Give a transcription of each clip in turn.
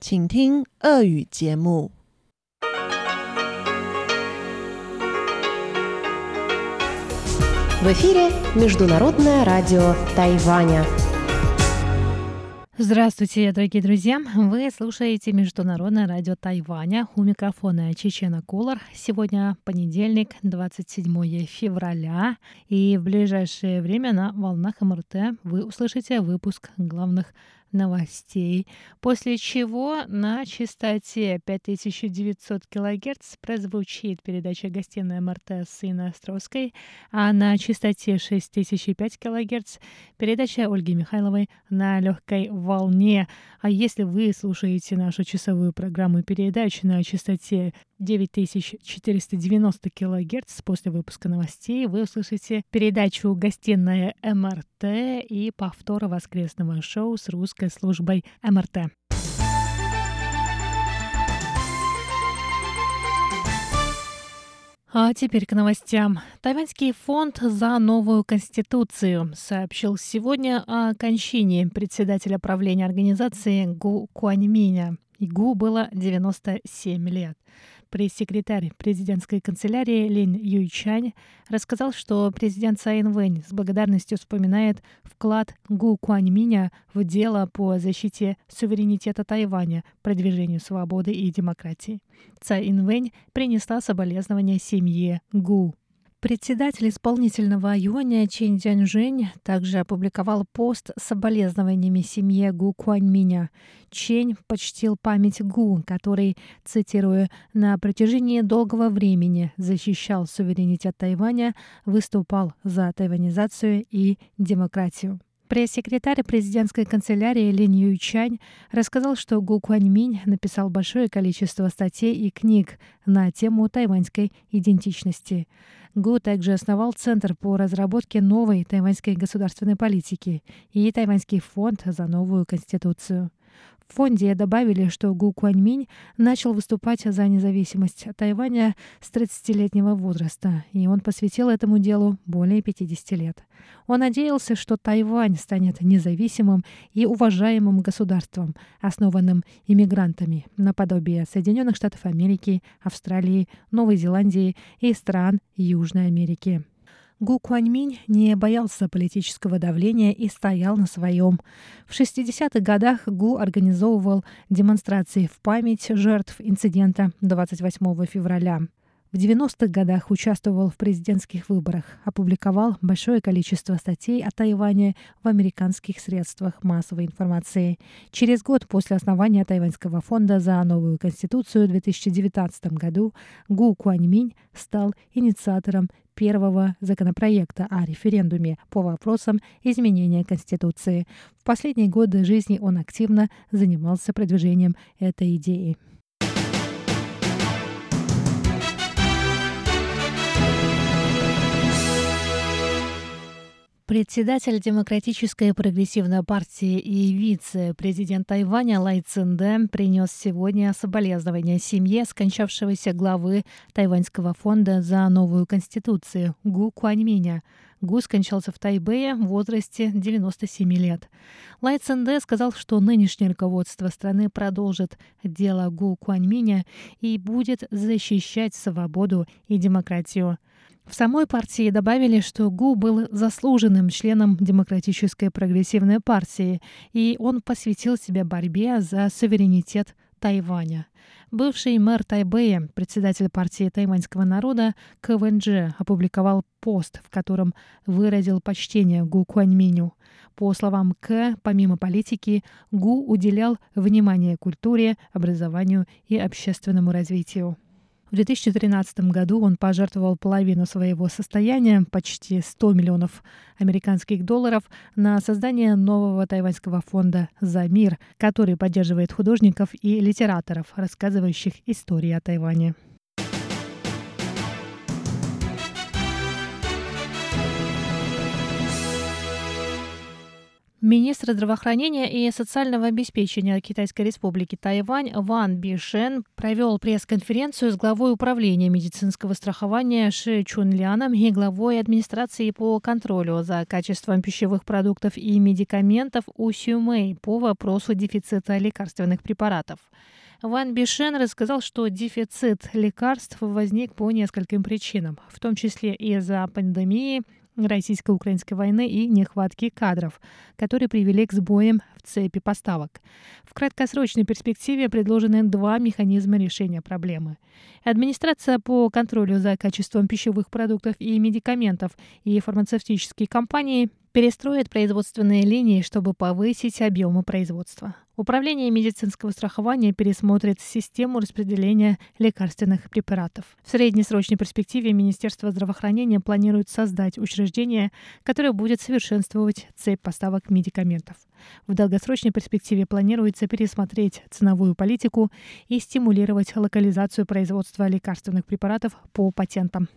请听俄语节目。В эфире Международное радио Тайваня. Здравствуйте, дорогие друзья! Вы слушаете Международное радио Тайваня. У микрофона Чечена Кулар. Сегодня понедельник, 27 февраля. И в ближайшее время на волнах МРТ вы услышите выпуск главных новостей, после чего на частоте 5900 кГц прозвучит передача «Гостиная МРТ» с Инной Островской, а на частоте 6005 кГц передача Ольги Михайловой на легкой волне. А если вы слушаете нашу часовую программу передач на частоте 9490 кГц после выпуска новостей вы услышите передачу «Гостиная МРТ» и повтор воскресного шоу с русской службой МРТ. А теперь к новостям. Тайваньский фонд за новую конституцию сообщил сегодня о кончине председателя правления организации Гу Куаньминя. Гу было 97 лет. Пресс-секретарь президентской канцелярии Лин Юйчань рассказал, что президент Цай Вэнь с благодарностью вспоминает вклад Гу Куаньминя в дело по защите суверенитета Тайваня, продвижению свободы и демократии. Цай Вэнь принесла соболезнования семье Гу. Председатель исполнительного юаня Чин Цзяньжэнь также опубликовал пост с соболезнованиями семье Гу Куаньминя. Чень почтил память Гу, который, цитирую, «на протяжении долгого времени защищал суверенитет Тайваня, выступал за тайванизацию и демократию». Пресс-секретарь президентской канцелярии Лин Юйчань рассказал, что Гу Куаньминь написал большое количество статей и книг на тему тайваньской идентичности. Гу также основал Центр по разработке новой тайваньской государственной политики и Тайваньский фонд за новую конституцию. В фонде добавили, что Гу Куаньминь начал выступать за независимость Тайваня с 30-летнего возраста, и он посвятил этому делу более 50 лет. Он надеялся, что Тайвань станет независимым и уважаемым государством, основанным иммигрантами, наподобие Соединенных Штатов Америки, Австралии, Новой Зеландии и стран Южной Америки. Гу Куаньминь не боялся политического давления и стоял на своем. В 60-х годах Гу организовывал демонстрации в память жертв инцидента 28 февраля. В 90-х годах участвовал в президентских выборах, опубликовал большое количество статей о Тайване в американских средствах массовой информации. Через год после основания Тайваньского фонда за новую конституцию в 2019 году Гу Куаньминь стал инициатором первого законопроекта о референдуме по вопросам изменения Конституции. В последние годы жизни он активно занимался продвижением этой идеи. Председатель Демократической прогрессивной партии и вице-президент Тайваня Лай Цинде принес сегодня соболезнования семье скончавшегося главы Тайваньского фонда за новую конституцию Гу Куаньминя. Гу скончался в Тайбэе в возрасте 97 лет. Лай Цинде сказал, что нынешнее руководство страны продолжит дело Гу Куаньминя и будет защищать свободу и демократию. В самой партии добавили, что Гу был заслуженным членом Демократической прогрессивной партии, и он посвятил себя борьбе за суверенитет Тайваня. Бывший мэр Тайбэя, председатель партии тайваньского народа КВНЖ, опубликовал пост, в котором выразил почтение Гу Куаньминю. По словам К, помимо политики, Гу уделял внимание культуре, образованию и общественному развитию. В 2013 году он пожертвовал половину своего состояния, почти 100 миллионов американских долларов, на создание нового тайваньского фонда «За мир», который поддерживает художников и литераторов, рассказывающих истории о Тайване. Министр здравоохранения и социального обеспечения Китайской республики Тайвань Ван Бишен провел пресс-конференцию с главой управления медицинского страхования Ши Чунляном и главой администрации по контролю за качеством пищевых продуктов и медикаментов У Сюмэй по вопросу дефицита лекарственных препаратов. Ван Бишен рассказал, что дефицит лекарств возник по нескольким причинам, в том числе из-за пандемии – российско-украинской войны и нехватки кадров, которые привели к сбоям в цепи поставок. В краткосрочной перспективе предложены два механизма решения проблемы. Администрация по контролю за качеством пищевых продуктов и медикаментов и фармацевтические компании перестроят производственные линии, чтобы повысить объемы производства. Управление медицинского страхования пересмотрит систему распределения лекарственных препаратов. В среднесрочной перспективе Министерство здравоохранения планирует создать учреждение, которое будет совершенствовать цепь поставок медикаментов. В долгосрочной перспективе планируется пересмотреть ценовую политику и стимулировать локализацию производства лекарственных препаратов по патентам.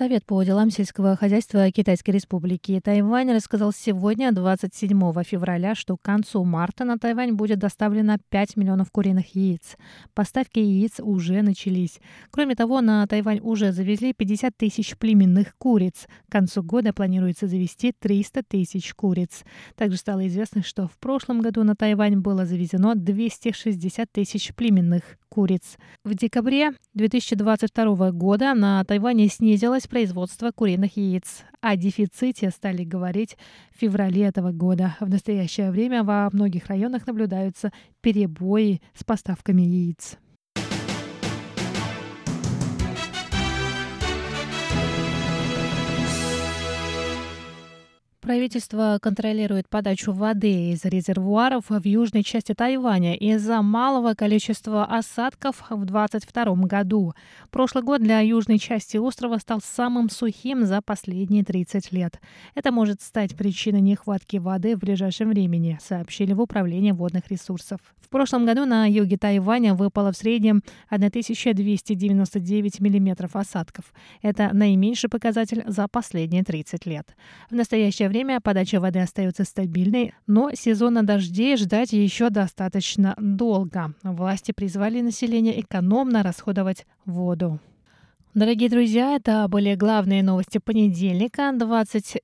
Совет по делам сельского хозяйства Китайской республики Тайвань рассказал сегодня, 27 февраля, что к концу марта на Тайвань будет доставлено 5 миллионов куриных яиц. Поставки яиц уже начались. Кроме того, на Тайвань уже завезли 50 тысяч племенных куриц. К концу года планируется завести 300 тысяч куриц. Также стало известно, что в прошлом году на Тайвань было завезено 260 тысяч племенных куриц. В декабре 2022 года на Тайване снизилось производство куриных яиц. О дефиците стали говорить в феврале этого года. В настоящее время во многих районах наблюдаются перебои с поставками яиц. Правительство контролирует подачу воды из резервуаров в южной части Тайваня из-за малого количества осадков в 2022 году. Прошлый год для южной части острова стал самым сухим за последние 30 лет. Это может стать причиной нехватки воды в ближайшем времени, сообщили в Управлении водных ресурсов. В прошлом году на юге Тайваня выпало в среднем 1299 миллиметров осадков. Это наименьший показатель за последние 30 лет. В настоящее время время подача воды остается стабильной, но сезона дождей ждать еще достаточно долго. Власти призвали население экономно расходовать воду. Дорогие друзья, это были главные новости понедельника, 27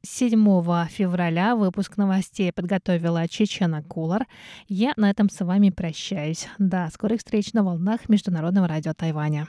февраля. Выпуск новостей подготовила Чечена Кулар. Я на этом с вами прощаюсь. До скорых встреч на волнах Международного радио Тайваня.